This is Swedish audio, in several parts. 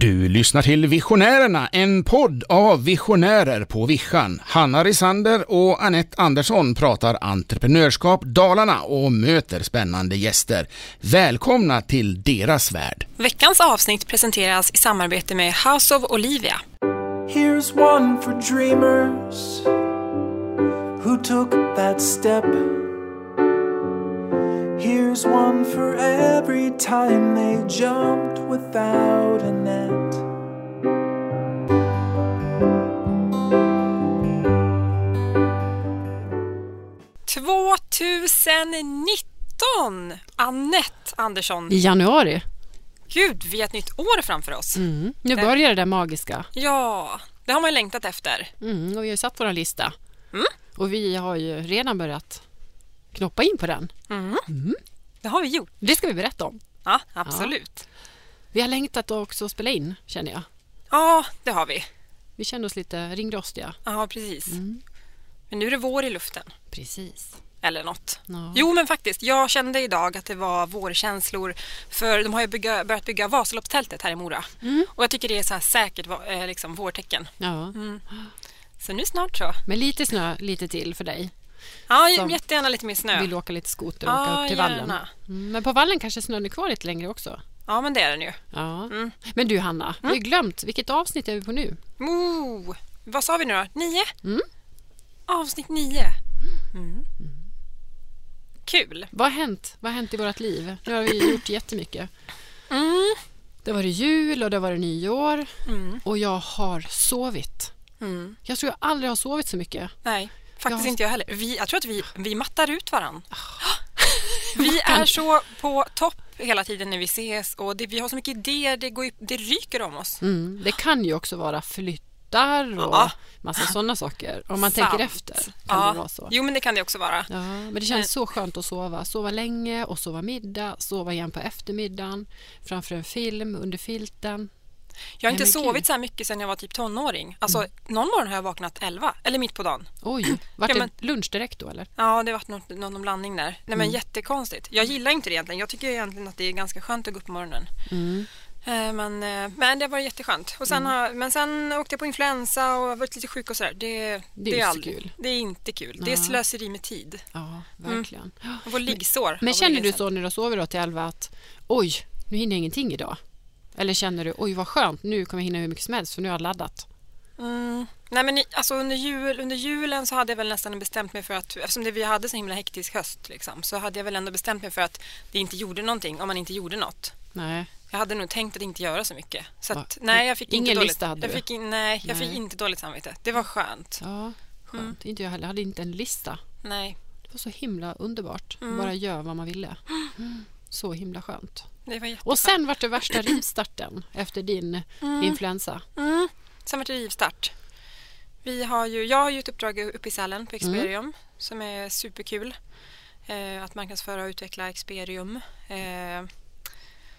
Du lyssnar till Visionärerna, en podd av visionärer på Vischan. Hanna Risander och Annette Andersson pratar entreprenörskap Dalarna och möter spännande gäster. Välkomna till deras värld. Veckans avsnitt presenteras i samarbete med House of Olivia. Here's one for dreamers who took that step. Here's one for every time they jumped without a net. –2019! Annette Andersson. I januari. Gud, vi har ett nytt år framför oss. Mm. Nu börjar det där magiska. Ja, det har man ju längtat efter. Mm. Och vi har ju satt vår lista. Mm. Och vi har ju redan börjat knoppa in på den. Det har vi gjort. Det ska vi berätta om. Ja, absolut. Vi har längtat också att spela in, känner jag. Ja, det har vi. Vi känner oss lite ringrostiga. Ja, precis. Mm. Men nu är det vår i luften. Precis. Eller något. Ja. Jo, men faktiskt. Jag kände idag att det var vårkänslor. För de har ju bygga, börjat bygga Vasaloppstältet här i Mora. Mm. Och jag tycker det är så här säkert eh, liksom, vårtecken. Ja. Mm. Så nu snart så. Men lite snö, lite till för dig. Ja, Som- jättegärna lite mer snö. Vill åka lite skoter och åka Ja, upp till vallen. gärna. Mm. Men på vallen kanske snön är kvar lite längre också. Ja, men det är den ju. Ja. Mm. Men du Hanna, vi har glömt. Vilket avsnitt är vi på nu? Oh, vad sa vi nu då? Nio? Mm. Avsnitt nio. Mm. Kul. Vad har hänt? Vad har hänt i vårt liv? Nu har vi gjort jättemycket. Mm. Det var det jul och det var det nyår Mm. och jag har sovit. Mm. Jag tror jag aldrig har sovit så mycket. Nej, faktiskt Jag- inte jag heller. Vi, jag tror att vi, vi mattar ut varann. Vi är så på topp hela tiden när vi ses och det, vi har så mycket idéer, det, går, det ryker om oss. Mm. Det kan ju också vara flyttar och Ja. massa sådana saker. Om man Sant. tänker efter kan ja. det vara så. Jo, men det kan det också vara. Ja, men det känns så skönt att sova. Sova länge och sova middag, sova igen på eftermiddagen, framför en film, under filten. Jag har inte men sovit gud. så här mycket sedan jag var typ tonåring. Alltså, någon morgon har jag vaknat 11, eller mitt på dagen. Oj, vart Ja, det men- lunch direkt då eller? Ja, det har varit något, någon blandning där. Nej, Mm. men jättekonstigt. Jag gillar inte det egentligen. Jag tycker egentligen att det är ganska skönt att gå upp på morgonen. Mm. Eh, Men, eh, men det var jätteskönt. Och sen har, men sen åkte jag på influensa och varit lite sjuk och sådär. Det, Det är inte så aldrig- kul. Det är inte kul. Det är Ja. slöseri med tid. Ja, verkligen. Jag får liggsår. Men att känner du så när du sover då till elva att oj, nu hinner jag ingenting idag? Eller känner du oj vad skönt, nu kommer jag hinna hur mycket som helst för nu har jag laddat? Mm. Nej, men alltså under, jul, under julen så hade jag väl nästan bestämt mig för att eftersom det, vi hade så himla hektisk höst liksom, så hade jag väl ändå bestämt mig för att det inte gjorde någonting om man inte gjorde något. Nej, Jag hade nog tänkt att inte göra så mycket. Så att, nej, jag fick Ingen inte dåligt, lista hade jag du? fick, in, Nej, jag fick inte dåligt samvete. Det var skönt. ja, skönt. Inte jag heller, jag hade inte en lista. Nej, Det var så himla underbart. Mm. Bara gör vad man ville. Så himla skönt. Och sen vart det värsta rivstarten efter din influensa. Mm. Sen var det rivstart. Vi har ju, jag har ju ett uppdrag uppe i Sälen på Experium Mm. som är superkul. Eh, att marknadsföra och utveckla Experium. Eh,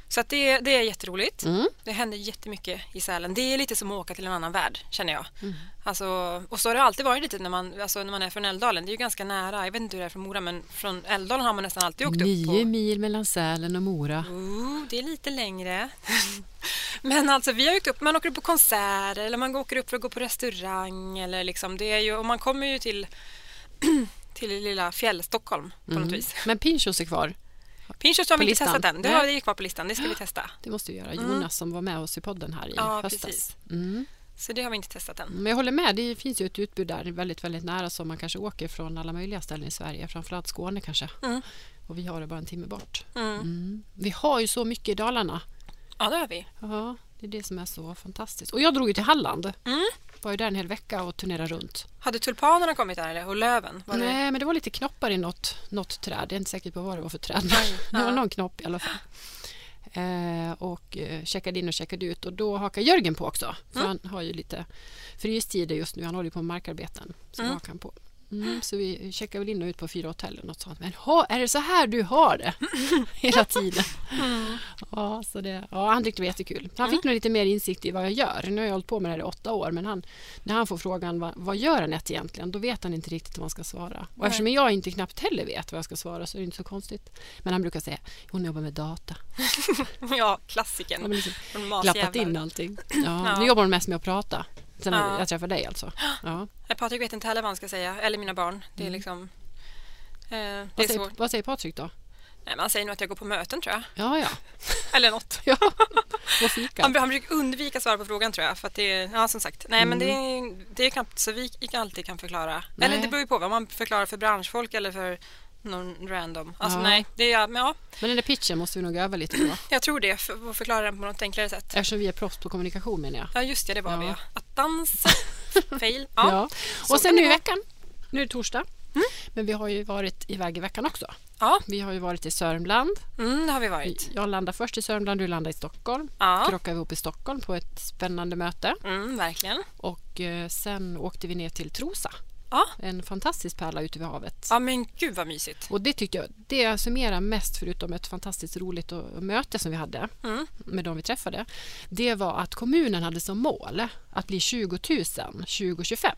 så att det, det är jätteroligt. Mm. Det händer jättemycket i Sälen. Det är lite som att åka till en annan värld, känner jag. Mm. Alltså, och så har det alltid varit lite när man, alltså, när man är från Älvdalen. Det är ju ganska nära. Jag vet inte hur det är från Mora, men från Älvdalen har man nästan alltid åkt upp Nio på... mil mellan Sälen och Mora. Oh, det är lite längre. Men alltså vi har åkt upp, man åker upp på konserter eller man åker upp för att gå på restaurang eller liksom det är ju, och man kommer ju till till lilla fjäll-Stockholm på något vis. Men Pinchos är kvar. Pinchos har Mm. Vi inte testat än. Det, Nej. har, det är kvar på listan, det ska vi testa. Det måste vi göra. Jonas som var med oss i podden här i Ja, höstas. precis. Mm. Så det har vi inte testat än. Men jag håller med, det finns ju ett utbud där väldigt, väldigt nära som man kanske åker från alla möjliga ställen i Sverige, framförallt Skåne kanske. Mm. Och vi har det bara en timme bort. Mm. Mm. Vi har ju så mycket i Dalarna. Ja, det har vi. Ja, det är det som är så fantastiskt. Och jag drog ju till Halland. Mm. Var ju där en hel vecka och turnerade runt. Hade tulpanerna kommit där eller? Och löven? Var det... Nej, men det var lite knoppar i något, något träd. Jag är inte säker på vad det var för träd. Nej, det var någon knopp i alla fall. Eh, och eh, checkade in och checkade ut och då hakade Jörgen på också. För Mm. han har ju lite frystider just nu. Han håller på med markarbeten. Så Mm. hakade han på. Mm, så vi checkar väl in och ut på fyra hotell eller något sånt. Men ha, är det så här du har det hela tiden? Ja, så det, ja, han tyckte det var jättekul. Han fick nog lite mer insikt i vad jag gör. Nu har jag hållit på med det här i åtta år men han, när han får frågan vad, vad gör Anette egentligen? Då vet han inte riktigt vad han ska svara. Och eftersom jag inte knappt heller vet vad jag ska svara så är det inte så konstigt. Men han brukar säga hon jobbar med data. Ja, klassikern. Ja, liksom, masjävlar. in allting. Ja, Ja. Nu jobbar hon mest med att prata. Sen Ja. jag träffade dig alltså. Ja. Nej, Patrik vet inte heller vad han ska säga, eller mina barn. Det är liksom... Eh, det är Mm. Vad, säger, svårt. vad säger Patrik då? Nej, men han säger nog att jag går på möten tror jag. Ja, ja. Eller något. ja. Och fika. Han, han brukar undvika svara på frågan tror jag. För att det är, ja som sagt, nej men det Mm. är, det är knappt så vi inte alltid kan förklara. Nej. Eller det beror ju på vad man förklarar för branschfolk eller för någon random. Alltså Ja. nej, det är, men ja, Men den där pitchen måste vi nog öva lite på. jag tror det. För att förklara den på något enklare sätt. Eftersom vi är proffs på kommunikation menar jag. Ja just det, det var Ja. vi. Att dansa, fail. Ja. Ja. Och sen nu i. Mm. veckan. Nu är det torsdag. Men vi har ju varit iväg i veckan också. Ja, Vi har ju varit i Sörmland. mm, det har vi varit. Jag landade först i Sörmland, du landade i Stockholm. Ja, Krockade ihop i Stockholm på ett spännande möte. mm, verkligen. Och eh, sen åkte vi ner till Trosa. Ja. En fantastisk pärla ute vid havet. ja, men gud vad mysigt. Och det tyckte jag, det summerar mest förutom ett fantastiskt roligt och- möte som vi hade Mm. med de vi träffade. Det var att kommunen hade som mål att bli 20 000 2025.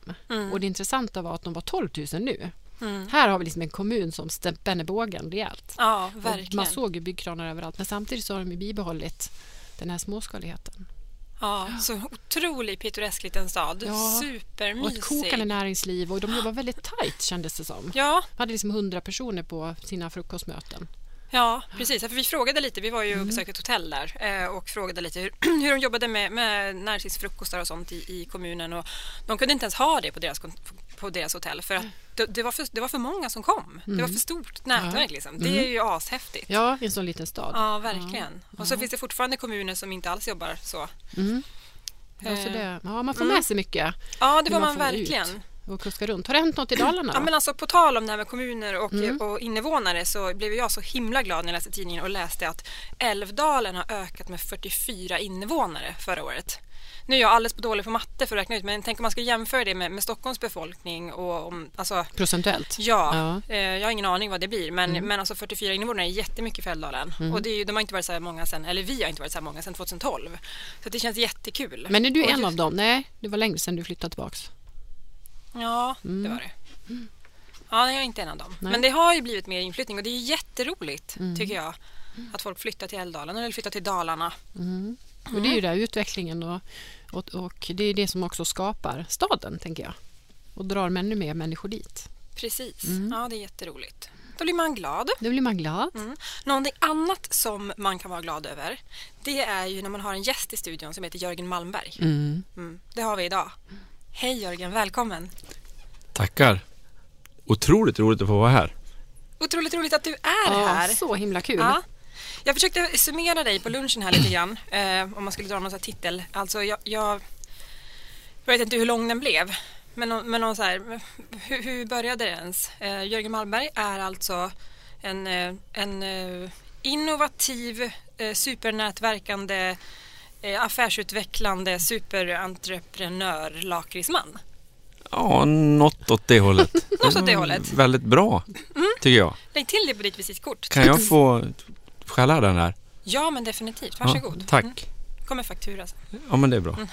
Och det intressanta var att de var 12 000 nu. Mm. Här har vi liksom en kommun som spänner bågen rejält. Ja, Och verkligen. man såg ju byggkranar överallt men samtidigt så har de bibehållit den här småskaligheten. Ja, så otroligt pittoresk liten stad. Ja, Och ett Supermysig. kokande näringsliv och de jobbar väldigt tajt kändes det som. Ja, De hade liksom 100 personer på sina frukostmöten. Ja, precis. För vi frågade lite, vi var ju och Mm. besökte ett hotell där eh, och frågade lite hur, hur de jobbade med, med näringslivsfrukostar och sånt i, i kommunen. Och de kunde inte ens ha det på deras, kon- på deras hotell för att det, det, var för, det var för många som kom. Det var för stort nätverk. Mm. Liksom. Det är ju ashäftigt. Ja, i en sån liten stad. Ja, verkligen. Och så finns det fortfarande kommuner som inte alls jobbar så. Mm. Ja, så Eh, det, ja, man får med sig mycket Ja, det hur var man får ut verkligen. Och kuska runt. Har det hänt något i Dalarna? Ja, men alltså, på tal om det här med kommuner och, Mm. och invånare så blev jag så himla glad när jag läste tidningen och läste att Älvdalen har ökat med 44 invånare förra året. Nu är jag alldeles på dålig på matte för att räkna ut men tänk om man ska jämföra det med, med Stockholms befolkning och om, alltså Procentuellt? Ja, Ja. Mm. Eh, jag har ingen aning vad det blir men, men alltså 44 invånare är jättemycket för Älvdalen och det är, de har inte varit så här många sen, eller vi har inte varit så här många sedan 2012. Så det känns jättekul. Men är du Och en just- av dem? Nej, det var länge sedan du flyttade tillbaks. Ja, det var det. Ja, jag är inte en av dem. Mm. Nej. Men det har ju blivit mer inflyttning och det är jätteroligt Mm. tycker jag. Att folk flyttar till Älvdalen eller flyttar till Dalarna. Och det är ju där utvecklingen och, och, och det är det som också skapar staden, tänker jag. Och drar ännu mer människor dit. Precis. Mm. Ja, det är jätteroligt. Då blir man glad. Då blir man glad. Mm. Någonting annat som man kan vara glad över det är ju när man har en gäst i studion som heter Jörgen Malmberg. Mm. Mm. Det har vi idag. Hej Jörgen, välkommen. Tackar. Otroligt roligt att få vara här. Otroligt roligt att du är Ja, här. så himla kul. Ja. Jag försökte summera dig på lunchen här lite grann. Eh, om man skulle dra någon sån här titel. Alltså jag, jag, jag vet inte hur lång den blev. Men, men någon så här, hur, hur började det ens? Eh, Jörgen Malmberg är alltså en, eh, en eh, innovativ, eh, supernätverkande, affärsutvecklande superentreprenör lakritsman. Ja, något åt det hållet. Något åt det hållet. Väldigt bra, tycker jag. Lägg till det på ditt visitkort. Kan jag få stjäla den här? Ja, men definitivt. Varsågod. Ja, tack. Mm. kommer faktura sen. Ja, men det är bra.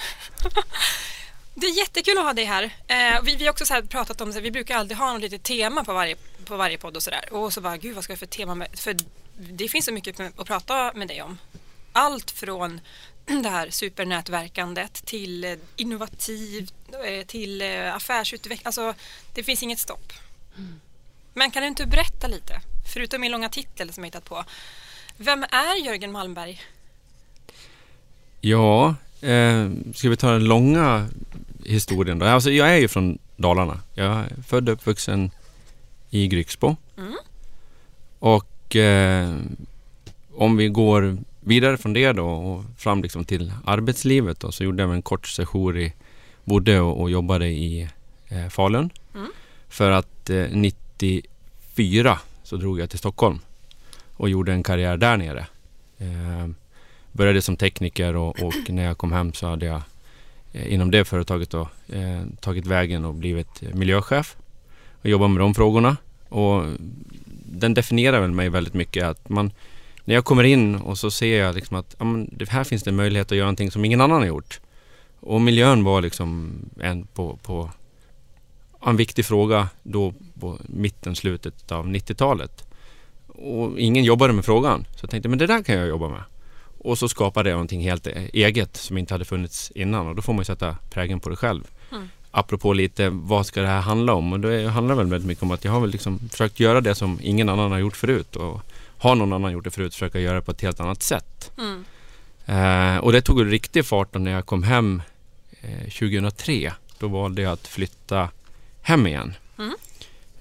Det är jättekul att ha dig här. Eh, vi, vi har också så pratat om, så här, vi brukar alltid ha något litet tema på varje, på varje podd och sådär. Och så bara, gud vad ska jag för tema med? För det finns så mycket att prata med dig om. Allt från det här supernätverkandet till eh, innovativ, eh, till eh, affärsutveckling. Alltså, det finns inget stopp. Men kan du inte berätta lite, förutom min långa titel som jag hittat på. Vem är Jörgen Malmberg? Ja, eh, ska vi ta den långa historien då? Alltså, jag är ju från Dalarna. Jag är född och uppvuxen i Grycksbo. Mm. Och eh, om vi går vidare från det då och fram liksom till arbetslivet då, så gjorde jag en kort session i, bodde och, och jobbade i eh, Falun. Mm. För att eh, 94 så drog jag till Stockholm och gjorde en karriär där nere. Eh, började som tekniker och, och när jag kom hem så hade jag eh, inom det företaget då, eh, tagit vägen och blivit miljöchef. Och och jobba med de frågorna. Och den definierar väl mig väldigt mycket. Att man, när jag kommer in och så ser jag liksom att ja, men det här finns det en möjlighet att göra någonting som ingen annan har gjort. Och miljön var liksom en på, på en viktig fråga då på mitten, slutet av 90-talet. Och ingen jobbade med frågan. Så jag tänkte, men det där kan jag jobba med. Och så skapade jag någonting helt eget som inte hade funnits innan och då får man ju sätta prägen på det själv. Mm. Apropå lite, vad ska det här handla om? Och det handlar väl väldigt mycket om att jag har väl liksom försökt göra det som ingen annan har gjort förut. Och har någon annan gjort det förut, försöka göra det på ett helt annat sätt. Mm. Eh, och det tog riktig fart när jag kom hem eh, 2003. Då valde jag att flytta hem igen. Mm.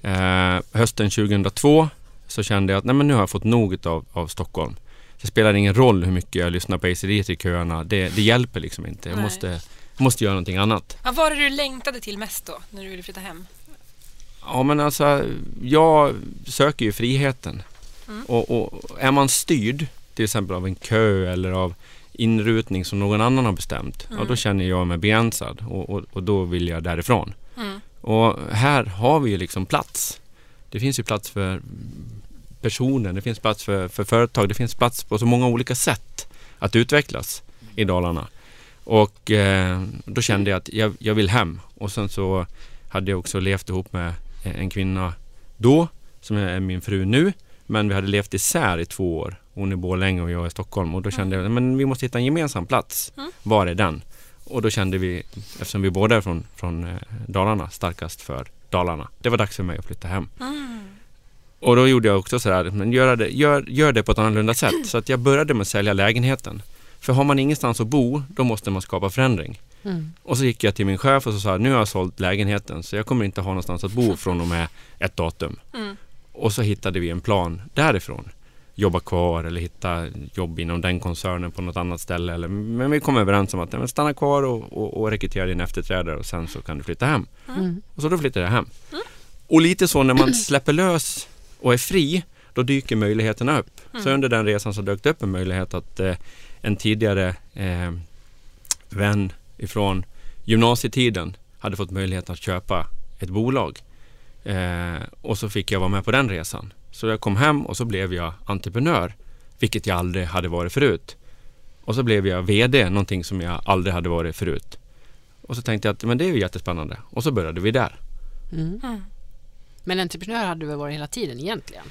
Eh, hösten 2002 så kände jag att nej, men nu har jag fått nog av, av Stockholm. Det spelar ingen roll hur mycket jag lyssnar på ACDC i köerna. Det, det hjälper liksom inte. Jag Nej. måste, måste göra någonting annat. Vad var det du längtade till mest då, när du ville flytta hem? Ja men alltså, jag söker ju friheten. Mm. Och, och är man styrd, till exempel av en kö eller av inrutning som någon annan har bestämt, ja, Mm. då känner jag mig begränsad och, och, och då vill jag därifrån. Mm. Och här har vi ju liksom plats. Det finns ju plats för personer, det finns plats för, för företag, det finns plats på så många olika sätt att utvecklas i Dalarna. Och eh, då kände jag att jag, jag vill hem. Och sen så hade jag också levt ihop med en kvinna då, som är min fru nu. Men vi hade levt isär i två år. Hon i Borlänge och jag är i Stockholm. Och då kände jag att vi måste hitta en gemensam plats. Mm. Var är den? Och då kände vi, eftersom vi båda är från, från eh, Dalarna, starkast för Dalarna. Det var dags för mig att flytta hem. Mm. Och då gjorde jag också sådär, men gör det, gör, gör det på ett annorlunda sätt. Så att jag började med att sälja lägenheten. För har man ingenstans att bo, då måste man skapa förändring. Mm. Och så gick jag till min chef och så sa nu har jag sålt lägenheten så jag kommer inte ha någonstans att bo från och med ett datum. Mm. Och så hittade vi en plan därifrån. Jobba kvar eller hitta jobb inom den koncernen på något annat ställe. Eller, men vi kom överens om att nej, stanna kvar och, och, och rekrytera din efterträdare och sen så kan du flytta hem. Mm. Och så då flyttade jag hem. Och lite så när man släpper lös och är fri, då dyker möjligheterna upp. Så under den resan så dök det upp en möjlighet att eh, en tidigare eh, vän ifrån gymnasietiden hade fått möjlighet att köpa ett bolag. Eh, och så fick jag vara med på den resan. Så jag kom hem och så blev jag entreprenör, vilket jag aldrig hade varit förut. Och så blev jag VD, någonting som jag aldrig hade varit förut. Och så tänkte jag att men det är ju jättespännande. Och så började vi där. Mm. Mm. Men entreprenör hade du väl varit hela tiden egentligen?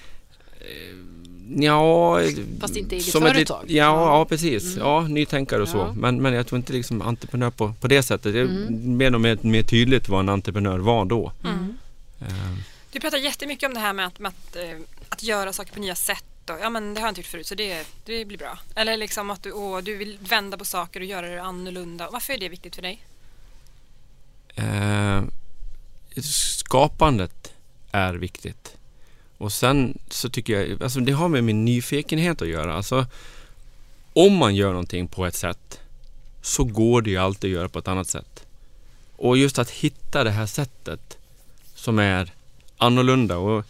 Ja, Fast inte eget som ett företag. lit- ja, Ja. precis. Mm. Ja, nytänkare och så. Ja. Men, men jag tror inte liksom entreprenör på, på det sättet. Det är Mm. mer och mer, mer tydligt vad en entreprenör var då. Mm. Eh, Du pratar jättemycket om det här med att, med att, eh, att göra saker på nya sätt. Och, ja, men det har jag inte gjort förut så det, det blir bra. Eller liksom att du, åh, du vill vända på saker och göra det annorlunda. Varför är det viktigt för dig? Eh, skapandet är viktigt. Och sen så tycker jag, alltså det har med min nyfikenhet att göra. Alltså, om man gör någonting på ett sätt så går det ju alltid att göra på ett annat sätt. Och just att hitta det här sättet som är annorlunda och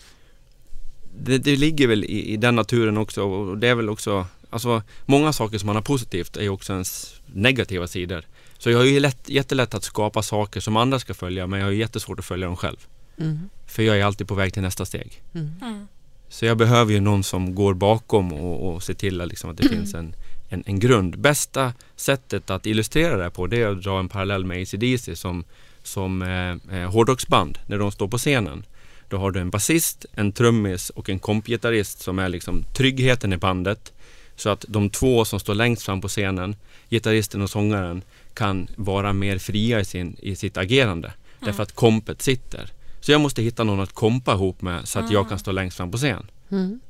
det, det ligger väl i, i den naturen också och det är väl också, alltså många saker som man har positivt är ju också ens negativa sidor. Så jag har ju lätt, jättelätt att skapa saker som andra ska följa men jag har ju jättesvårt att följa dem själv. Mm. För jag är alltid på väg till nästa steg. Mm. Mm. Så jag behöver ju någon som går bakom och, och ser till att, liksom, att det finns en, en, en grund. Bästa sättet att illustrera det här på det är att dra en parallell med ACDC som, som eh, eh, hårdrocksband när de står på scenen. Då har du en basist, en trummis och en kompgitarrist som är liksom tryggheten i bandet. Så att de två som står längst fram på scenen, gitarristen och sångaren, kan vara mer fria i, sin, i sitt agerande. Därför att kompet sitter. Så jag måste hitta någon att kompa ihop med så att jag kan stå längst fram på scen. Mm.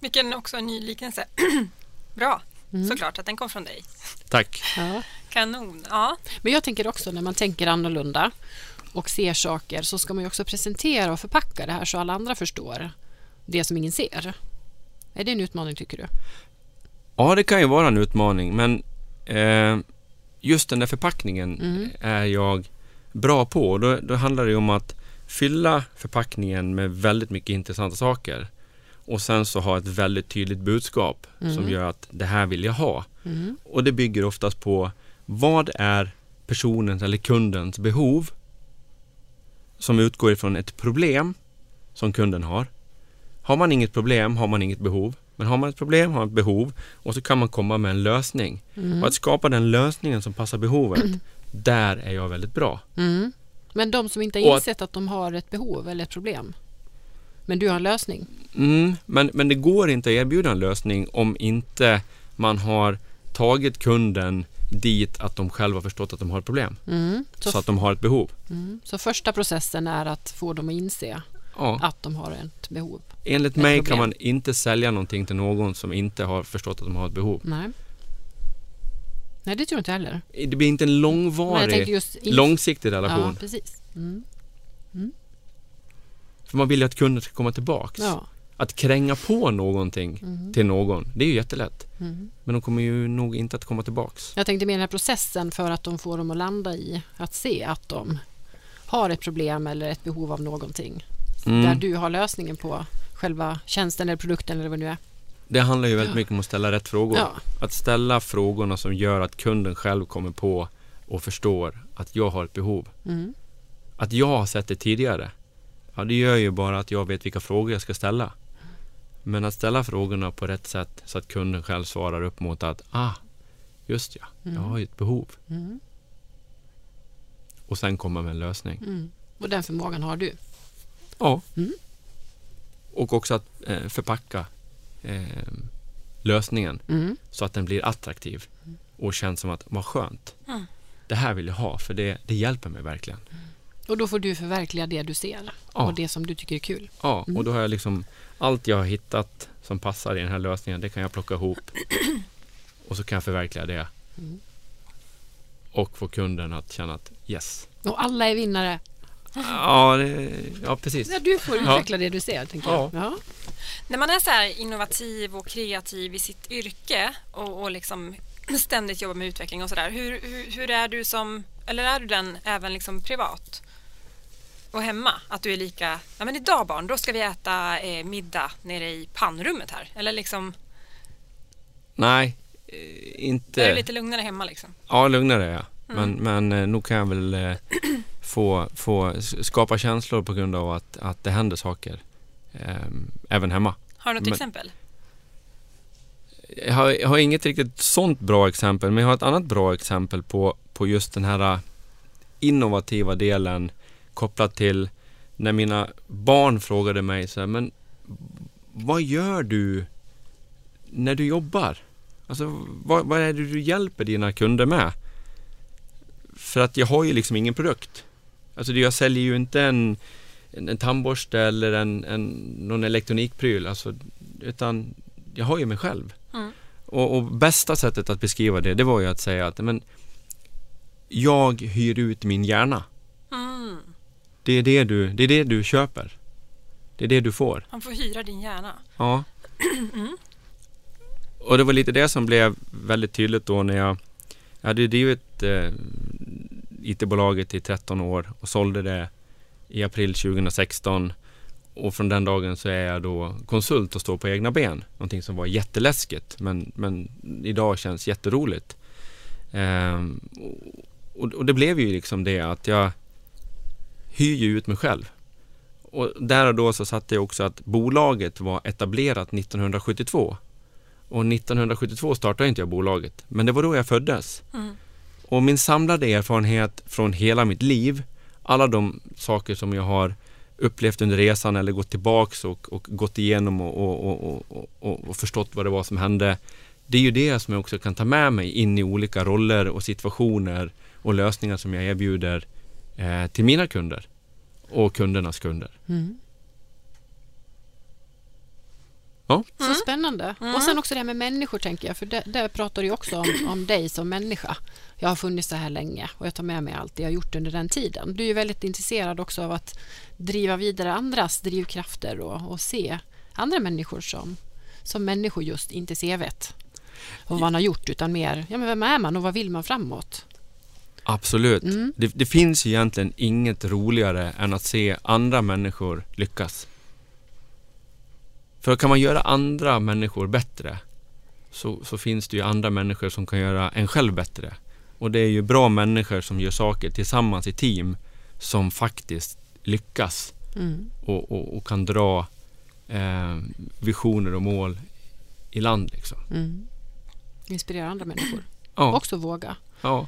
Vilken också en ny liknelse. Bra, Mm. såklart att den kom från dig. Tack. Ja. Kanon. Ja. Men jag tänker också när man tänker annorlunda och ser saker så ska man ju också presentera och förpacka det här så alla andra förstår det som ingen ser. Är det en utmaning tycker du? Ja, det kan ju vara en utmaning men eh, just den där förpackningen Mm. är jag bra på. Då, då handlar det ju om att fylla förpackningen med väldigt mycket intressanta saker och sen så ha ett väldigt tydligt budskap som Mm. gör att det här vill jag ha. Mm. Och det bygger oftast på vad är personens eller kundens behov som utgår ifrån ett problem som kunden har. Har man inget problem har man inget behov. Men har man ett problem har man ett behov och så kan man komma med en lösning. Mm. Och att skapa den lösningen som passar behovet, där är jag väldigt bra. Mm. Men de som inte har att- insett att de har ett behov eller ett problem. Men du har en lösning. Mm, men, men det går inte att erbjuda en lösning om inte man har tagit kunden dit att de själva förstått att de har ett problem. Mm. Så, Så att de har ett behov. mm. så första processen är att få dem att inse Ja. att de har ett behov. Enligt ett mig problem. kan man inte sälja någonting till någon som inte har förstått att de har ett behov. Nej. Nej, det tror jag inte heller. Det blir inte en långvarig, just långsiktig Ja, relation. precis. Mm. För man vill ju att kunden ska komma tillbaks. Ja. Att kränga på någonting Mm. till någon, det är ju jättelätt. Mm. Men de kommer ju nog inte att komma tillbaks. Jag tänkte mer den här processen för att de får dem att landa i att se att de har ett problem eller ett behov av någonting. Mm. Där du har lösningen på själva tjänsten eller produkten eller vad det nu är. Det handlar ju väldigt mycket om att ställa rätt frågor. Ja. Att ställa frågorna som gör att kunden själv kommer på och förstår att jag har ett behov. Mm. Att jag har sett det tidigare, ja det gör ju bara att jag vet vilka frågor jag ska ställa. Men att ställa frågorna på rätt sätt så att kunden själv svarar upp mot att ah, just ja, jag har ju ett behov. Mm. Och sen komma med en lösning. Mm. Och den förmågan har du. Ja. Mm. Och också att eh, förpacka eh, lösningen Mm. så att den blir attraktiv och känns som att vad skönt. Mm. Det här vill jag ha för det, det hjälper mig verkligen. Och då får du förverkliga det du ser Ja. och det som du tycker är kul. Ja, Mm. och då har jag liksom allt jag har hittat som passar i den här lösningen, det kan jag plocka ihop och så kan jag förverkliga det. Mm. Och få kunden att känna att yes. Och alla är vinnare. Ja, det, ja precis. Ja, du får Ja. utveckla det du ser. Tänker jag. Ja. När man är så här innovativ och kreativ i sitt yrke och, och liksom ständigt jobbar med utveckling och sådär. Hur, hur, hur är du som, eller är du den även liksom privat? Och hemma? Att du är lika, ja men idag barn, då ska vi äta eh, middag nere i pannrummet här. Eller liksom, Nej, eh, inte... är du lite lugnare hemma liksom? Ja, lugnare är jag. Mm. Men, men eh, nog kan jag väl eh, få, få skapa känslor på grund av att, att det händer saker. ehm, även hemma. Har du något Men- exempel? Jag har, jag har inget riktigt sånt bra exempel, men jag har ett annat bra exempel på, på just den här eh, innovativa delen kopplat till när mina barn frågade mig så här, men vad gör du när du jobbar? Alltså, vad, vad är det du hjälper dina kunder med? För att jag har ju liksom ingen produkt. Alltså jag säljer ju inte en, en, en tandborste eller en, en, någon elektronikpryl, alltså, utan jag har ju mig själv. Mm. Och, och bästa sättet att beskriva det, det var ju att säga att men, jag hyr ut min hjärna. Mm. Det är det, du, det är det du köper. Det är det du får. Man får hyra din hjärna. Ja. Och det var lite det som blev väldigt tydligt då när jag, jag hade drivit eh, IT-bolaget i 13 år och sålde det i april 2016 och från den dagen så är jag då konsult och står på egna ben. Någonting som var jätteläskigt men, men idag känns jätteroligt. Ehm, och, och det blev ju liksom det att jag hyr ju ut mig själv. Och där och då så satte jag också att bolaget var etablerat 1972. Och 1972 startade inte jag bolaget, men det var då jag föddes. Mm. Och min samlade erfarenhet från hela mitt liv, alla de saker som jag har upplevt under resan eller gått tillbaks och, och gått igenom och, och, och, förstått vad det var som hände. Det är ju det som jag också kan ta med mig in i olika roller och situationer och lösningar som jag erbjuder eh, till mina kunder och kundernas kunder. Mm. Ja. Så spännande. Och sen också det här med människor tänker jag, för där, där pratar du ju också om, om dig som människa. Jag har funnits så här länge och jag tar med mig allt det jag har gjort under den tiden. Du är ju väldigt intresserad också av att driva vidare andras drivkrafter och, och se andra människor som, som människor just, inte CVt och vad man har gjort utan mer, ja men vem är man och vad vill man framåt? Absolut. Mm. Det, det finns egentligen inget roligare än att se andra människor lyckas. För kan man göra andra människor bättre så, så finns det ju andra människor som kan göra en själv bättre. Och det är ju bra människor som gör saker tillsammans i team som faktiskt lyckas. Mm. och, och, och kan dra eh, visioner och mål i land. Liksom. Mm. Inspirera andra människor. Ja, Också våga. Ja,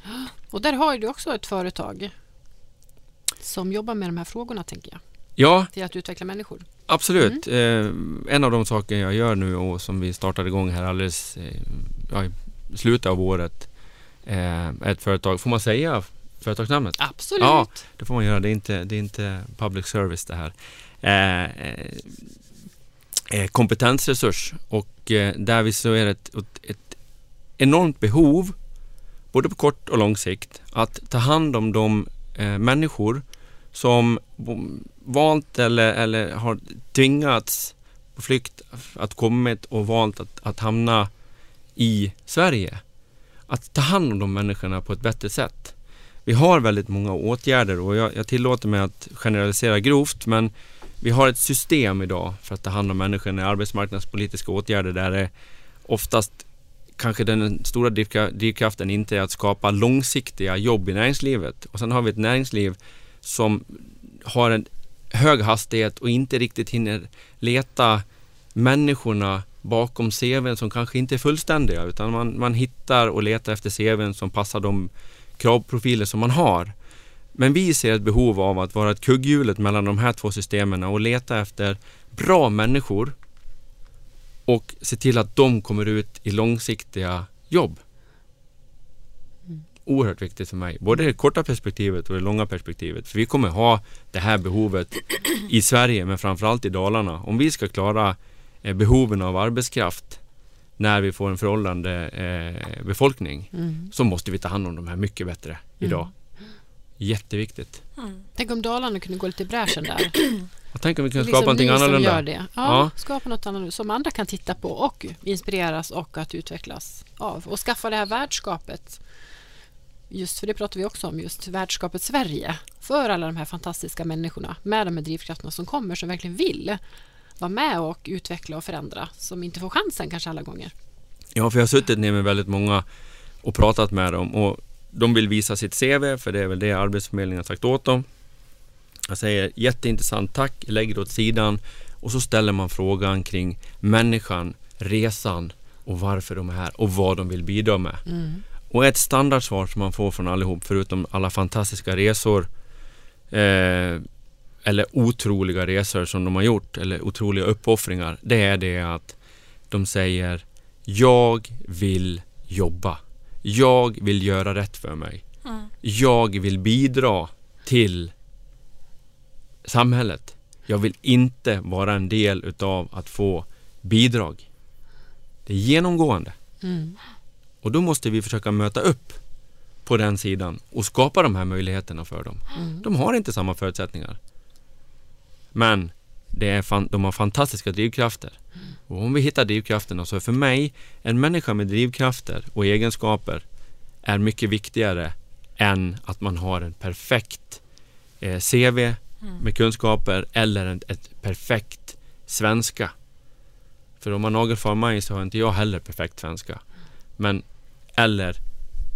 Och där har du också ett företag som jobbar med de här frågorna, tänker jag, ja, till att utveckla människor. absolut. Eh, en av de saker jag gör nu och som vi startade igång här alldeles eh, ja, i slutet av året eh, är ett företag, får man säga företagsnamnet? Absolut. Ja. Det får man göra, det är inte, det är inte public service det här. Eh, eh, eh, kompetensresurs och där vi så är det ett, ett enormt behov både på kort och lång sikt att ta hand om de eh, människor som valt eller, eller har tvingats på flykt att kommit och valt att, att hamna i Sverige. Att ta hand om de människorna på ett bättre sätt. Vi har väldigt många åtgärder och jag, jag tillåter mig att generalisera grovt men vi har ett system idag för att ta hand om människor i arbetsmarknadspolitiska åtgärder där det oftast kanske den stora drivkraften inte är att skapa långsiktiga jobb i näringslivet. Och sen har vi ett näringsliv som har en hög hastighet och inte riktigt hinner leta människorna bakom CVn som kanske inte är fullständiga utan man, man hittar och letar efter CVn som passar de kravprofiler som man har. Men vi ser ett behov av att vara ett kugghjulet mellan de här två systemen och leta efter bra människor och se till att de kommer ut i långsiktiga jobb. Oerhört viktigt för mig, både det korta perspektivet och det långa perspektivet. För vi kommer ha det här behovet i Sverige, men framförallt i Dalarna. Om vi ska klara eh, behoven av arbetskraft när vi får en föråldrande eh, befolkning Mm. så måste vi ta hand om de här mycket bättre idag. Jätteviktigt. Mm. Tänk om Dalarna kunde gå lite i bräschen där. Jag tänker om vi kan Liksom skapa någonting annorlunda. Gör det. Ja, Ja. Skapa något annorlunda som andra kan titta på och inspireras och att utvecklas av. Och skaffa det här värdskapet. Just för det pratar vi också om, just värdskapet Sverige. För alla de här fantastiska människorna med de här drivkrafterna som kommer, som verkligen vill vara med och utveckla och förändra, som inte får chansen kanske alla gånger. Ja, för jag har suttit ner med väldigt många och pratat med dem och de vill visa sitt CV för det är väl det Arbetsförmedlingen har sagt åt dem. Jag säger jätteintressant, tack, lägger det åt sidan och så ställer man frågan kring människan, resan och varför de är här och vad de vill bidra med. Mm. Och ett standardsvar som man får från allihop, förutom alla fantastiska resor eh, eller otroliga resor som de har gjort eller otroliga uppoffringar, det är det att de säger Jag vill jobba. Jag vill göra rätt för mig. Mm. Jag vill bidra till samhället. Jag vill inte vara en del utav att få bidrag. Det är genomgående. Mm. Och då måste vi försöka möta upp på den sidan och skapa de här möjligheterna för dem. Mm. De har inte samma förutsättningar. Men det är fan, de har fantastiska drivkrafter. Och om vi hittar drivkrafterna så är för mig en människa med drivkrafter och egenskaper är mycket viktigare än att man har en perfekt eh, CV med kunskaper eller en, ett perfekt svenska. För om man nagelfar mig så har inte jag heller perfekt svenska. Men eller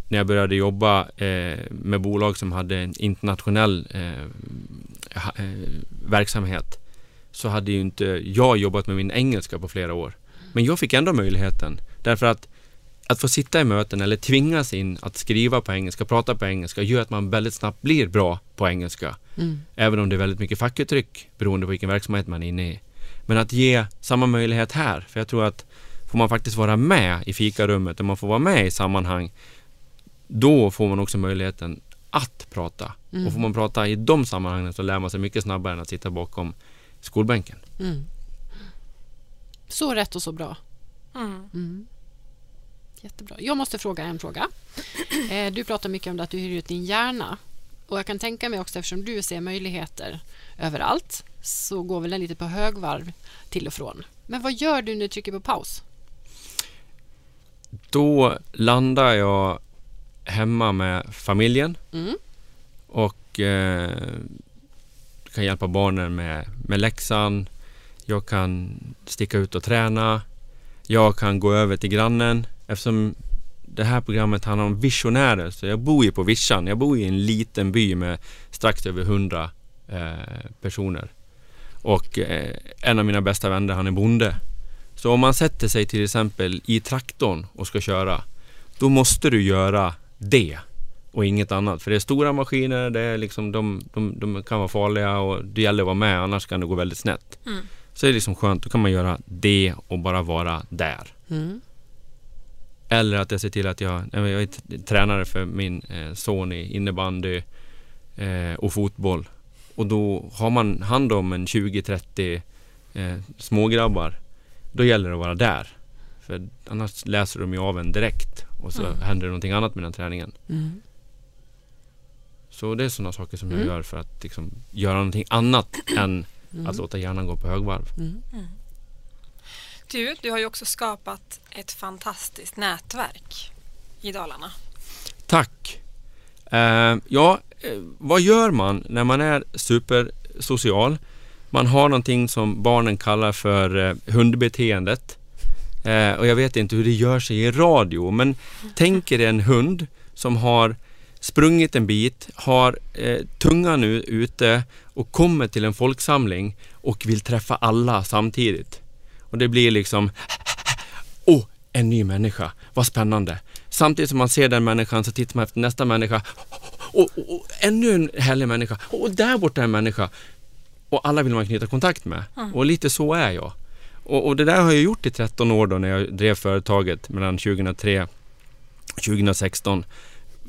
när jag började jobba eh, med bolag som hade en internationell eh, eh, verksamhet så hade ju inte jag jobbat med min engelska på flera år. Men jag fick ändå möjligheten därför att att få sitta i möten eller tvingas in att skriva på engelska, prata på engelska gör att man väldigt snabbt blir bra på engelska. Mm. Även om det är väldigt mycket fackuttryck beroende på vilken verksamhet man är inne i. Men att ge samma möjlighet här, för jag tror att får man faktiskt vara med i fikarummet och man får vara med i sammanhang då får man också möjligheten att prata. Mm. Och får man prata i de sammanhangen så lär man sig mycket snabbare än att sitta bakom skolbänken. Mm. Så rätt och så bra. Mm. Mm. Jättebra. Jag måste fråga en fråga. Eh, Du pratar mycket om det att du hyr ut din hjärna. Och jag kan tänka mig också eftersom du ser möjligheter överallt så går väl den lite på högvarv till och från. Men vad gör du när du trycker på paus? Då landar jag hemma med familjen Mm. och eh, kan hjälpa barnen med, med läxan. Jag kan sticka ut och träna. Jag kan gå över till grannen eftersom det här programmet handlar om visionärer så jag bor ju på Vischan. Jag bor i en liten by med strax över 100 eh, personer. Och eh, en av mina bästa vänner, han är bonde. Så om man sätter sig till exempel i traktorn och ska köra, då måste du göra det och inget annat. För det är stora maskiner, det är liksom, de, de, de kan vara farliga och det gäller att vara med, annars kan det gå väldigt snett. Mm. Så det är liksom skönt, då kan man göra det och bara vara där. Mm. Eller att jag ser till att jag, jag är tränare för min eh, son i innebandy eh, och fotboll. Och då har man hand om en 20-30 eh, smågrabbar. Då gäller det att vara där. För annars läser de ju av en direkt och så Mm. händer det någonting annat med den träningen. Mm. Så det är sådana saker som jag Mm. gör för att liksom, göra någonting annat än Mm. att låta hjärnan gå på högvarv. Mm. Du, du har ju också skapat ett fantastiskt nätverk i Dalarna. Tack! Eh, ja, eh, vad gör man när man är supersocial? Man har någonting som barnen kallar för eh, hundbeteendet. Eh, och jag vet inte hur det gör sig i radio, men tänk er en hund som har sprungit en bit, har eh, tungan nu ute och kommer till en folksamling och vill träffa alla samtidigt. Och det blir liksom Åh, en ny människa, vad spännande. Samtidigt som man ser den människan så tittar man efter nästa människa. Och, och, och ännu en härlig människa. Och där borta är en människa. Och alla vill man knyta kontakt med. Och lite så är jag. Och, och det där har jag gjort i 13 år då när jag drev företaget mellan 2003 och 2016.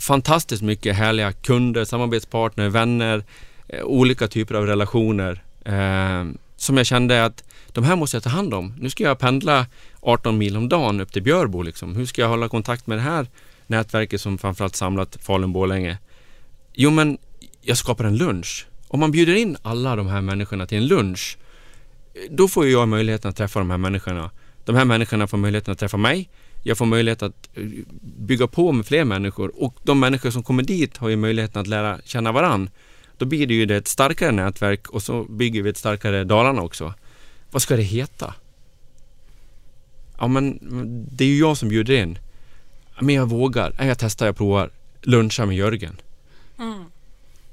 Fantastiskt mycket härliga kunder, samarbetspartner, vänner, eh, olika typer av relationer. Eh, som jag kände att de här måste jag ta hand om. Nu ska jag pendla 18 mil om dagen upp till Björbo. Liksom. Hur ska jag hålla kontakt med det här nätverket som framförallt samlat Falun-Borlänge? Jo, men jag skapar en lunch. Om man bjuder in alla de här människorna till en lunch, eh, då får ju jag möjligheten att träffa de här människorna. De här människorna får möjligheten att träffa mig. Jag får möjlighet att eh, bygga på med fler människor och de människor som kommer dit har ju möjligheten att lära känna varann. Då blir det ju ett starkare nätverk och så bygger vi ett starkare Dalarna också. Vad ska det heta? Ja men det är ju jag som bjuder in. Men jag vågar. Ja, Jag testar, jag provar. Luncha med Jörgen. Mm.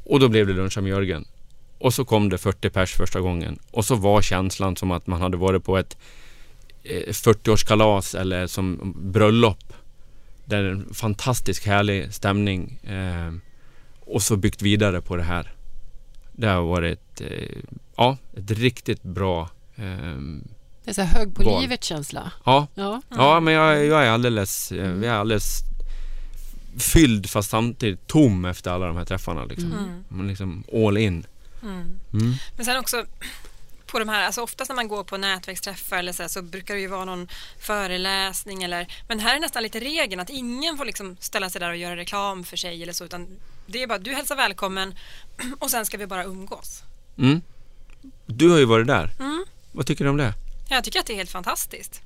Och då blev det luncha med Jörgen. Och så kom det 40 pers första gången. Och så var känslan som att man hade varit på ett 40-årskalas eller som bröllop. Där en fantastisk härlig stämning. Eh, och så byggt vidare på det här. Det har varit eh, ja, ett riktigt bra ehm, Det är så hög på Val. livet-känsla. Ja, Ja. ja men jag, jag är alldeles, eh, jag är alldeles fylld fast samtidigt tom efter alla de här träffarna. Liksom. Mm. Man liksom all in. Mm. Mm. Men sen också på de här, alltså oftast när man går på nätverksträffar eller så, här, så brukar det ju vara någon föreläsning eller men här är nästan lite regeln att ingen får liksom ställa sig där och göra reklam för sig eller så utan det är bara du hälsar välkommen och sen ska vi bara umgås. Mm. Du har ju varit där. Mm. Vad tycker du om det? Jag tycker att det är helt fantastiskt.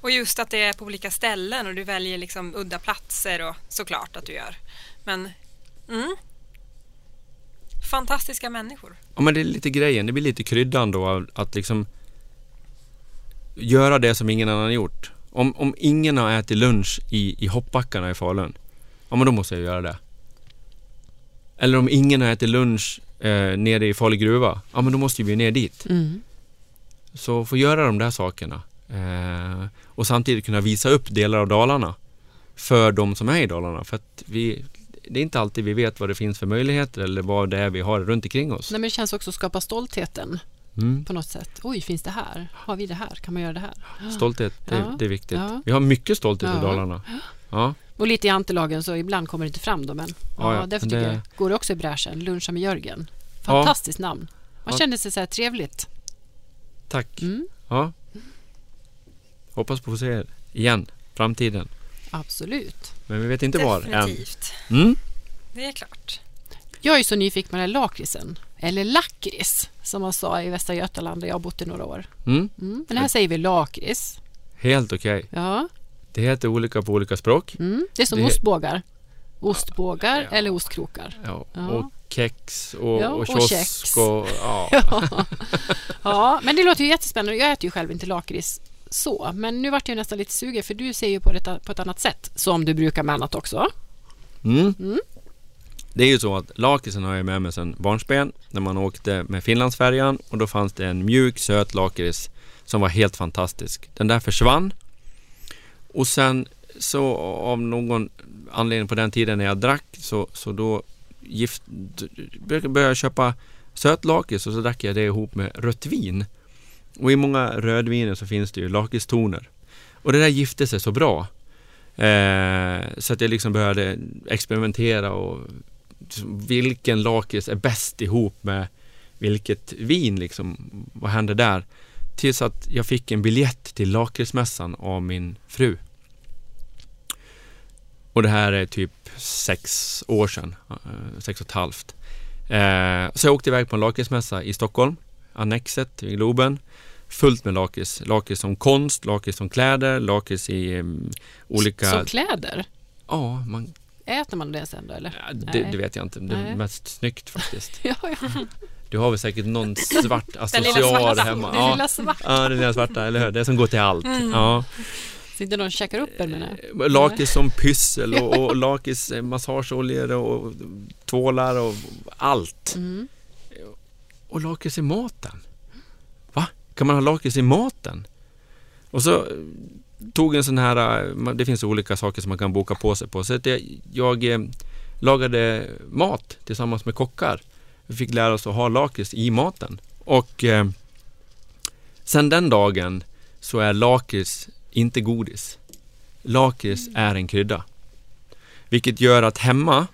Och just att det är på olika ställen och du väljer liksom udda platser och såklart att du gör. Men mm. Fantastiska människor. Ja men det är lite grejen, det blir lite kryddan då att liksom göra det som ingen annan gjort. Om, om ingen har ätit lunch i, i hoppbackarna i Falun, ja men då måste jag göra det. Eller om ingen har ätit lunch eh, nere i Falu gruva, ja men då måste vi ner dit. Mm. Så få göra de där sakerna eh, och samtidigt kunna visa upp delar av Dalarna för de som är i Dalarna. För att vi, det är inte alltid vi vet vad det finns för möjligheter eller vad det är vi har runt omkring oss. Nej, men det känns också att skapa stoltheten Mm. på något sätt. Oj, finns det här? Har vi det här? Kan man göra det här? Stolthet, det, Ja. det är viktigt. Ja. Vi har mycket stolthet Ja. i Dalarna. Ja, Och lite i antelagen så ibland kommer det inte fram då men ja, därför det- tycker jag går det också i bräschen. Luncha med Jörgen. Fantastiskt namn. Man känner sig så här trevligt. tack. Mm, Ja. Hoppas på att få se er igen, framtiden. Absolut. Men vi vet inte var än. Definitivt. Mm. Det är klart. Jag är så nyfiken på den här lakritsen. Eller lakrits som man sa i Västra Götaland där jag har bott i några år. Mm. Mm. Men här säger vi lakrits. Helt okej. Ja, Det heter olika på olika språk. mm. det är som Det- ostbågar. Ostbågar Ja. eller ostkrokar. Ja. Ja. Och kex och, Ja, och och kiosk kex. och, ja. Ja, men det låter ju jättespännande. Jag äter ju själv inte lakrits så, men nu vart jag nästan lite sugen för du ser ju på, det, på ett annat sätt som du brukar med annat också. Mm. Mm. Det är ju så att lakritsen har jag med mig sedan barnsben när man åkte med Finlandsfärjan och då fanns det en mjuk söt lakrits som var helt fantastisk. Den där försvann och sen så av någon anledning på den tiden när jag drack så, så då gift, började jag köpa sötlakrits och så drack jag det ihop med rött vin. Och i många rödviner så finns det ju lakritstoner. Och det där gifte sig så bra. Eh, så att jag liksom började experimentera och liksom, vilken lakrits är bäst ihop med vilket vin liksom. Vad hände där? Tills att jag fick en biljett till lakritsmässan av min fru. Och det här är typ sex år sedan, eh, sex och ett halvt. Eh, så jag åkte iväg på en lakritsmässa i Stockholm, Annexet i Globen. Fullt med lakrits. Lakrits som konst, lakrits som kläder, lakrits i um, olika... Som kläder? Ja, man... Äter man det sen då eller? Ja, det, det, vet jag inte. Det är Nej. mest snyggt faktiskt. ja, ja. Du har väl säkert någon svart accessoar hemma? Den lilla svarta. Ja, den lilla svarta, eller hur? Det som går till allt. Mm. Ja. Sitter någon och käkar upp den menar jag? Lakrits som pyssel och, och lakrits eh, massageoljor och tvålar och allt. Mm. Och lakrits i maten. Kan man ha lakrits i maten? Och så tog en sån här, eh, det finns olika saker som man kan boka på sig på. Så jag, jag eh, lagade mat tillsammans med kockar. Vi fick lära oss att ha lakrits i maten. Och eh, sen den dagen så är lakrits inte godis. Lakrits är en krydda. Vilket gör att hemma,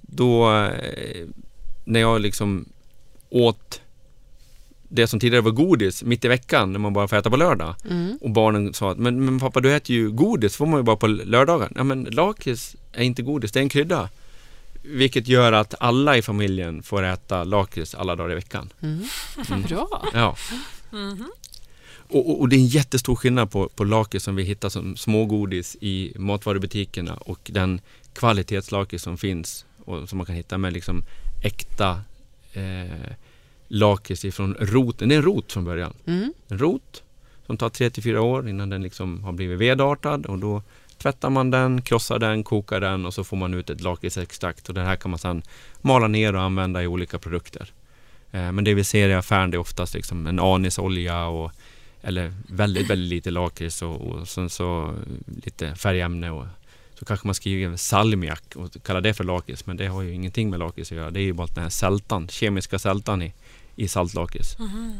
då eh, när jag liksom åt det som tidigare var godis mitt i veckan när man bara får äta på lördag. Mm. Och barnen sa att men, men pappa du äter ju godis, får man ju bara på lördagar. Ja men lakrits är inte godis, det är en krydda. Vilket gör att alla i familjen får äta lakrits alla dagar i veckan. Mm. Mm. Bra! Ja. Mm. Och, och, och, det är en jättestor skillnad på, på lakrits som vi hittar som smågodis i matvarubutikerna och den kvalitetslakrits som finns och som man kan hitta med liksom äkta eh, lakrits ifrån roten. Det är en rot från början. Mm. En rot som tar 3 till 4 år innan den liksom har blivit vedartad och då tvättar man den, krossar den, kokar den och så får man ut ett lakritsextrakt och det här kan man sedan mala ner och använda i olika produkter. Eh, men det vi ser i affären det är oftast liksom en anisolja och eller väldigt, väldigt lite lakrits och, och sen så lite färgämne och så kanske man skriver salmiak och kallar det för lakrits men det har ju ingenting med lakrits att göra. Det är ju bara den här sältan, kemiska sältan i, i saltlakrits. Mm.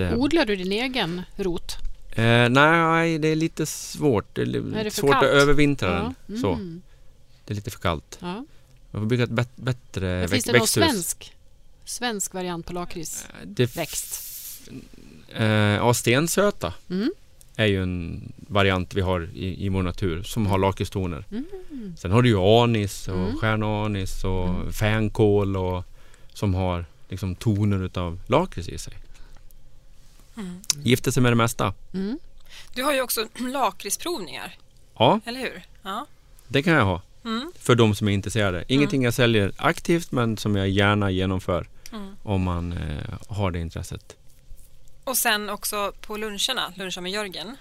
eh, Odlar du din egen rot? Eh, nej, det är lite svårt. Det är, är det svårt kallt? att övervintra ja. den. Så. Mm. Det är lite för kallt. Ja. Man får bygga ett bet bättre växt, Finns det någon svensk, svensk variant på lakrits? Eh, växt? Eh, ja, stensöta mm. är ju en variant vi har i, i vår natur som har lakritstoner. Mm. Sen har du ju anis och mm. stjärnanis och mm. fänkål och som har liksom toner utav lakrits i sig. Mm. Gifter sig med det mesta. Mm. Du har ju också lakritsprovningar. Ja. Eller hur? Ja. Det kan jag ha. Mm. För de som är intresserade. Ingenting mm. jag säljer aktivt men som jag gärna genomför. Mm. Om man eh, har det intresset. Och sen också på luncherna, luncha med Jörgen.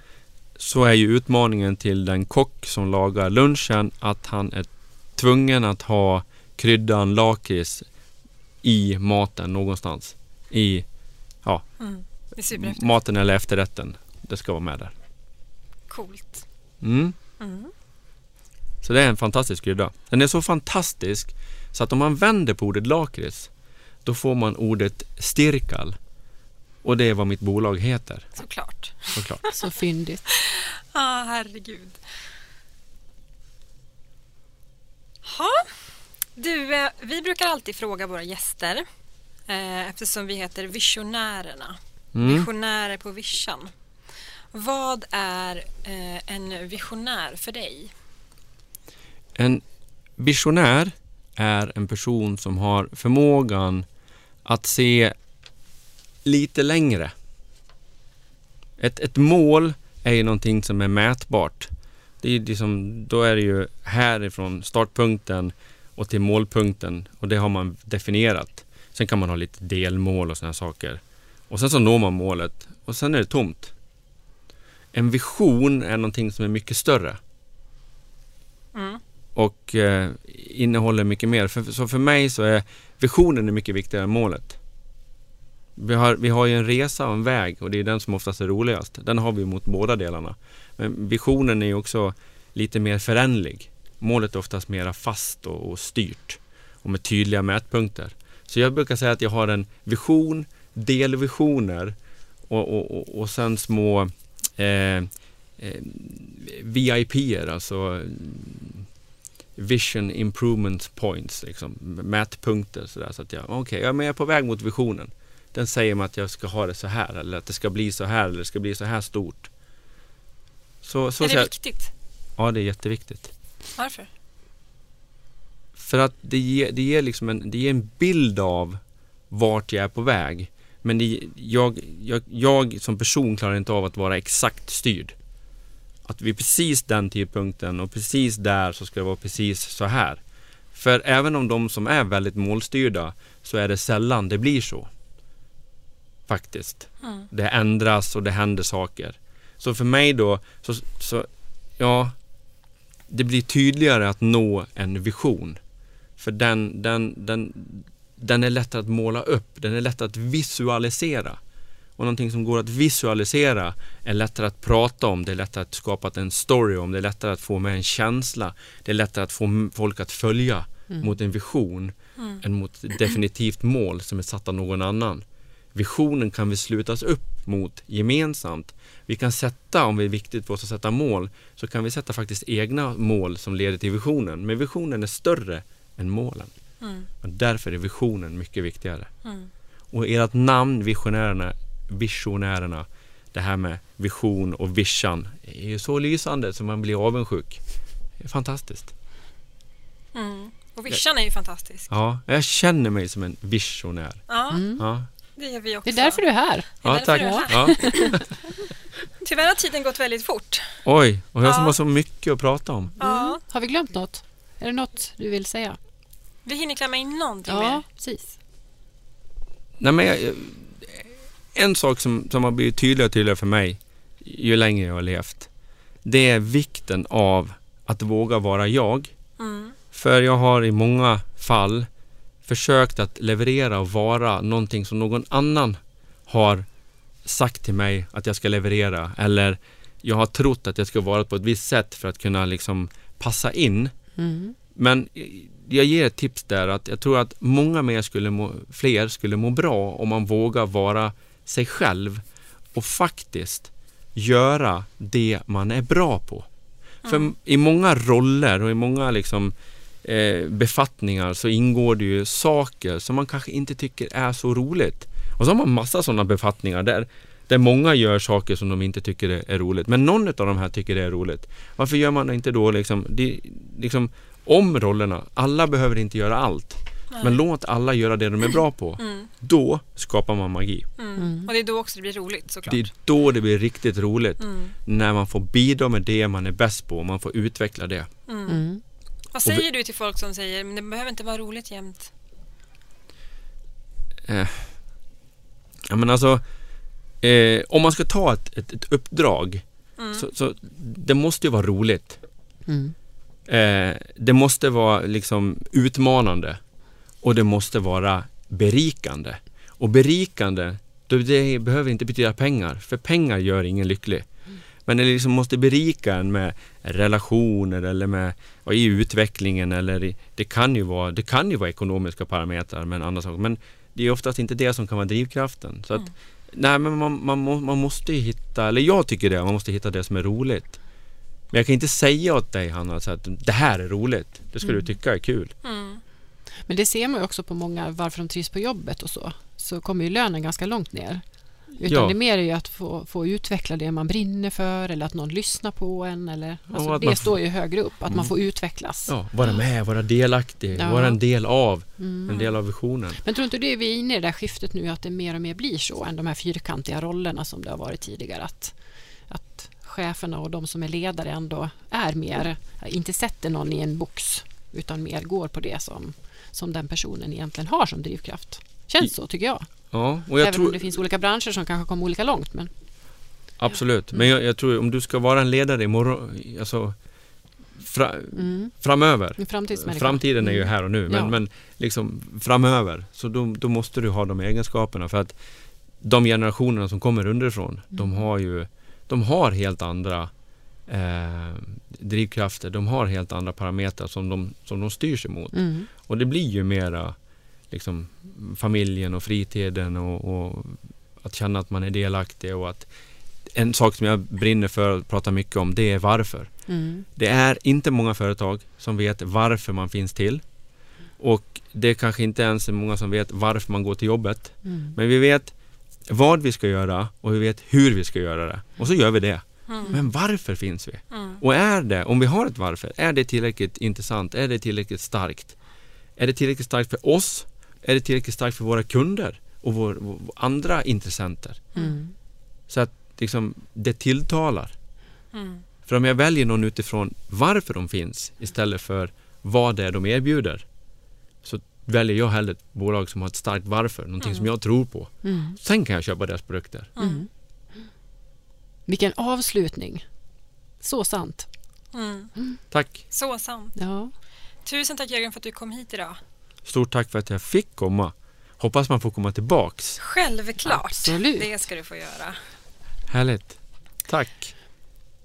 Så är ju utmaningen till den kock som lagar lunchen att han är tvungen att ha kryddan lakrits i maten någonstans. I, ja, mm. maten eller efterrätten. Det ska vara med där. Coolt. Mm. Mm. Så det är en fantastisk krydda. Den är så fantastisk så att om man vänder på ordet lakrits då får man ordet stirkal och det är vad mitt bolag heter. Såklart. Såklart. Så fyndigt. Ja, ah, herregud. Ha. Du, eh, vi brukar alltid fråga våra gäster eh, eftersom vi heter Visionärerna. Mm. Visionärer på vischan. Vad är eh, en visionär för dig? En visionär är en person som har förmågan att se lite längre. Ett, ett mål är ju någonting som är mätbart. Det är liksom, då är det ju härifrån startpunkten och till målpunkten och det har man definierat. Sen kan man ha lite delmål och sådana saker. Och sen så når man målet och sen är det tomt. En vision är någonting som är mycket större. Mm. och eh, innehåller mycket mer. För, så för mig så är visionen är mycket viktigare än målet. Vi har, vi har ju en resa och en väg och det är den som oftast är roligast. Den har vi mot båda delarna. Men visionen är också lite mer föränderlig. Målet är oftast mera fast och, och styrt och med tydliga mätpunkter. Så jag brukar säga att jag har en vision, delvisioner och, och, och, och sen små eh, eh, VIP-er, alltså Vision Improvement Points, liksom, mätpunkter. Så, där, så att jag, okej, okay, jag är på väg mot visionen. Den säger mig att jag ska ha det så här eller att det ska bli så här eller det ska bli så här stort. Så, så är det jag, viktigt? Ja, det är jätteviktigt. Varför? För att det ger, det ger, liksom en, det ger en bild av vart jag är på väg. Men det, jag, jag, jag som person klarar inte av att vara exakt styrd. Att vid precis den tidpunkten och precis där så ska det vara precis så här. För även om de som är väldigt målstyrda så är det sällan det blir så. Faktiskt. Mm. Det ändras och det händer saker. Så för mig då, så, så ja, det blir tydligare att nå en vision. För den, den, den, den är lättare att måla upp, den är lättare att visualisera. Och någonting som går att visualisera är lättare att prata om, det är lättare att skapa en story om, det är lättare att få med en känsla, det är lättare att få folk att följa mm. mot en vision mm. än mot ett definitivt mål som är satt av någon annan. Visionen kan vi slutas upp mot gemensamt. Vi kan sätta, om det är viktigt för oss att sätta mål, så kan vi sätta faktiskt egna mål som leder till visionen. Men visionen är större än målen. Mm. Och därför är visionen mycket viktigare. Mm. Och ert namn, Visionärerna, Visionärerna, det här med vision och vision är ju så lysande så man blir avundsjuk. Det är fantastiskt. Mm. Och vision är ju fantastisk. Ja, jag känner mig som en visionär. Ja. Mm. ja. Det gör vi också. Det är därför du är här. Ja, tack. Ja. Tyvärr har tiden gått väldigt fort. Oj, och jag som har så mycket att prata om. Mm. Har vi glömt något? Är det något du vill säga? Vi hinner klämma in någonting ja, mer. Ja, precis. Nej, men jag, en sak som, som har blivit tydligare och tydligare för mig ju längre jag har levt, det är vikten av att våga vara jag. Mm. För jag har i många fall försökt att leverera och vara någonting som någon annan har sagt till mig att jag ska leverera eller jag har trott att jag ska vara på ett visst sätt för att kunna liksom passa in. Mm. Men jag ger ett tips där att jag tror att många mer skulle må, fler skulle må bra om man vågar vara sig själv och faktiskt göra det man är bra på. Mm. För i många roller och i många liksom eh, befattningar så ingår det ju saker som man kanske inte tycker är så roligt. Och så har man massa sådana befattningar där, där många gör saker som de inte tycker är, är roligt. Men någon av de här tycker det är roligt. Varför gör man inte då liksom, det, liksom om rollerna? Alla behöver inte göra allt. Nej. Men låt alla göra det de är bra på. Mm. Då skapar man magi. Mm. mm. Och det är då också det blir roligt såklart. Det är då det blir riktigt roligt. Mm. När man får bidra med det man är bäst på och man får utveckla det. Mm. Mm. Vad säger vi... du till folk som säger men det behöver inte vara roligt jämt? Eh. Ja men alltså eh, Om man ska ta ett, ett, ett uppdrag så, så, det måste ju vara roligt. Eh, det måste vara liksom utmanande och det måste vara berikande. Och berikande, det behöver inte betyda pengar, för pengar gör ingen lycklig. Men det liksom måste berika en med relationer eller med i utvecklingen eller i, det kan ju vara, det kan ju vara ekonomiska parametrar men andra saker. Men det är oftast inte det som kan vara drivkraften. Så att, mm. Nej men man, man, man måste ju hitta, eller jag tycker det, man måste hitta det som är roligt. Men jag kan inte säga åt dig Hanna att det här är roligt. Det ska mm. du tycka är kul. Mm. Men det ser man ju också på många varför de trivs på jobbet och så. Så kommer ju lönen ganska långt ner. Utan ja. det är mer ju att få, få utveckla det man brinner för eller att någon lyssnar på en. Eller, alltså det står ju högre upp, att mm. man får utvecklas. Ja, vara med, vara delaktig, ja. vara en del av, mm. en del av visionen. Men tror inte du vi är inne i det där skiftet nu att det mer och mer blir så än de här fyrkantiga rollerna som det har varit tidigare? Att, att cheferna och de som är ledare ändå är mer, inte sätter någon i en box utan mer går på det som, som den personen egentligen har som drivkraft. Känns så tycker jag. Ja, och jag Även tror... om det finns olika branscher som kanske kommer olika långt. Men... Absolut, men jag, jag, tror om du ska vara en ledare imorgon, alltså fra, framöver. En framtidsmänniska. Framtiden är ju Mm. här och nu, men, Ja. men liksom framöver. Så då, då måste du ha de egenskaperna för att de generationerna som kommer underifrån, de Mm. har ju de har helt andra eh, drivkrafter, de har helt andra parametrar som de, som de styrs emot. Mm. Och det blir ju mera liksom, familjen och fritiden och, och att känna att man är delaktig och att en sak som jag brinner för att prata mycket om det är varför. Mm. Det är inte många företag som vet varför man finns till. Och det kanske inte ens är många som vet varför man går till jobbet. Mm. Men vi vet vad vi ska göra och vi vet hur vi ska göra det. Och så gör vi det. Mm. Men varför finns vi? Mm. Och är det, om vi har ett varför, är det tillräckligt intressant? Är det tillräckligt starkt? Är det tillräckligt starkt för oss? Är det tillräckligt starkt för våra kunder och vår, vår andra intressenter? Mm. Så att liksom, det tilltalar. Mm. För om jag väljer någon utifrån varför de finns istället för vad det är de erbjuder så väljer jag hellre ett bolag som har ett starkt varför, någonting som jag tror på. Mm. Sen kan jag köpa deras produkter. Mm. Vilken avslutning. Så sant. Mm. Tack! Så sant. Ja. Tusen tack Jörgen för att du kom hit idag. Stort tack för att jag fick komma. Hoppas man får komma tillbaks. Självklart. Absolut. Det ska du få göra. Härligt. Tack!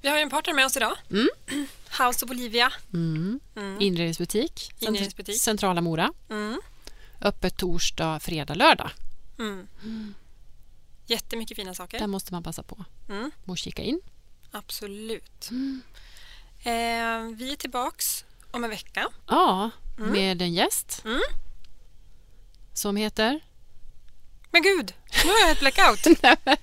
Vi har ju en partner med oss idag. Mm. House of Olivia. Mm. Mm. Inredningsbutik. Cent- Inredningsbutik. Centrala Mora. Mm. Öppet torsdag, fredag, lördag. Mm. Jättemycket fina saker. Där måste man passa på Mm. och kika in. Absolut. Mm. Eh, vi är tillbaks om en vecka. Ja, Mm. med en gäst. Mm. Som heter? Men gud, nu har jag ett blackout.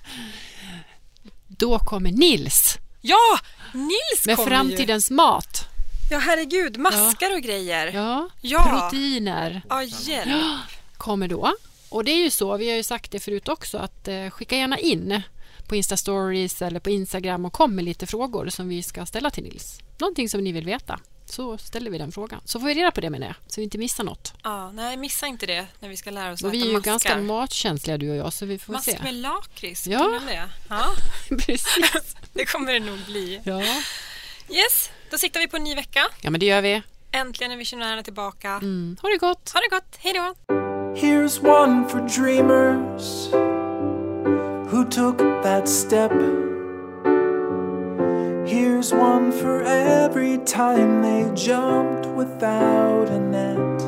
Då kommer Nils Ja, Nils med kommer framtidens mat. ju. Ja, herregud. Maskar och grejer. Ja, Ja. proteiner Ja, hjälp. kommer då. Och det är ju så, vi har ju sagt det förut också, att eh, skicka gärna in på Insta-stories eller på Instagram och kom med lite frågor som vi ska ställa till Nils. Någonting som ni vill veta. Så ställer vi den frågan. Så får vi reda på det med det, så vi inte missar något. Ja, nej, missa inte det när vi ska lära oss Och att vi är ju maskar. ganska matkänsliga du och jag, så vi får Mask se. med lakrits, Ja. det? Ja, Precis. det kommer det nog bli. Ja. Yes, då siktar vi på en ny vecka. ja, men det gör vi. Äntligen är visionärerna tillbaka. Mm. Ha det gott! Ha det gott, hej då! Here's one for dreamers who took that step. Here's one for every time they jumped without a net.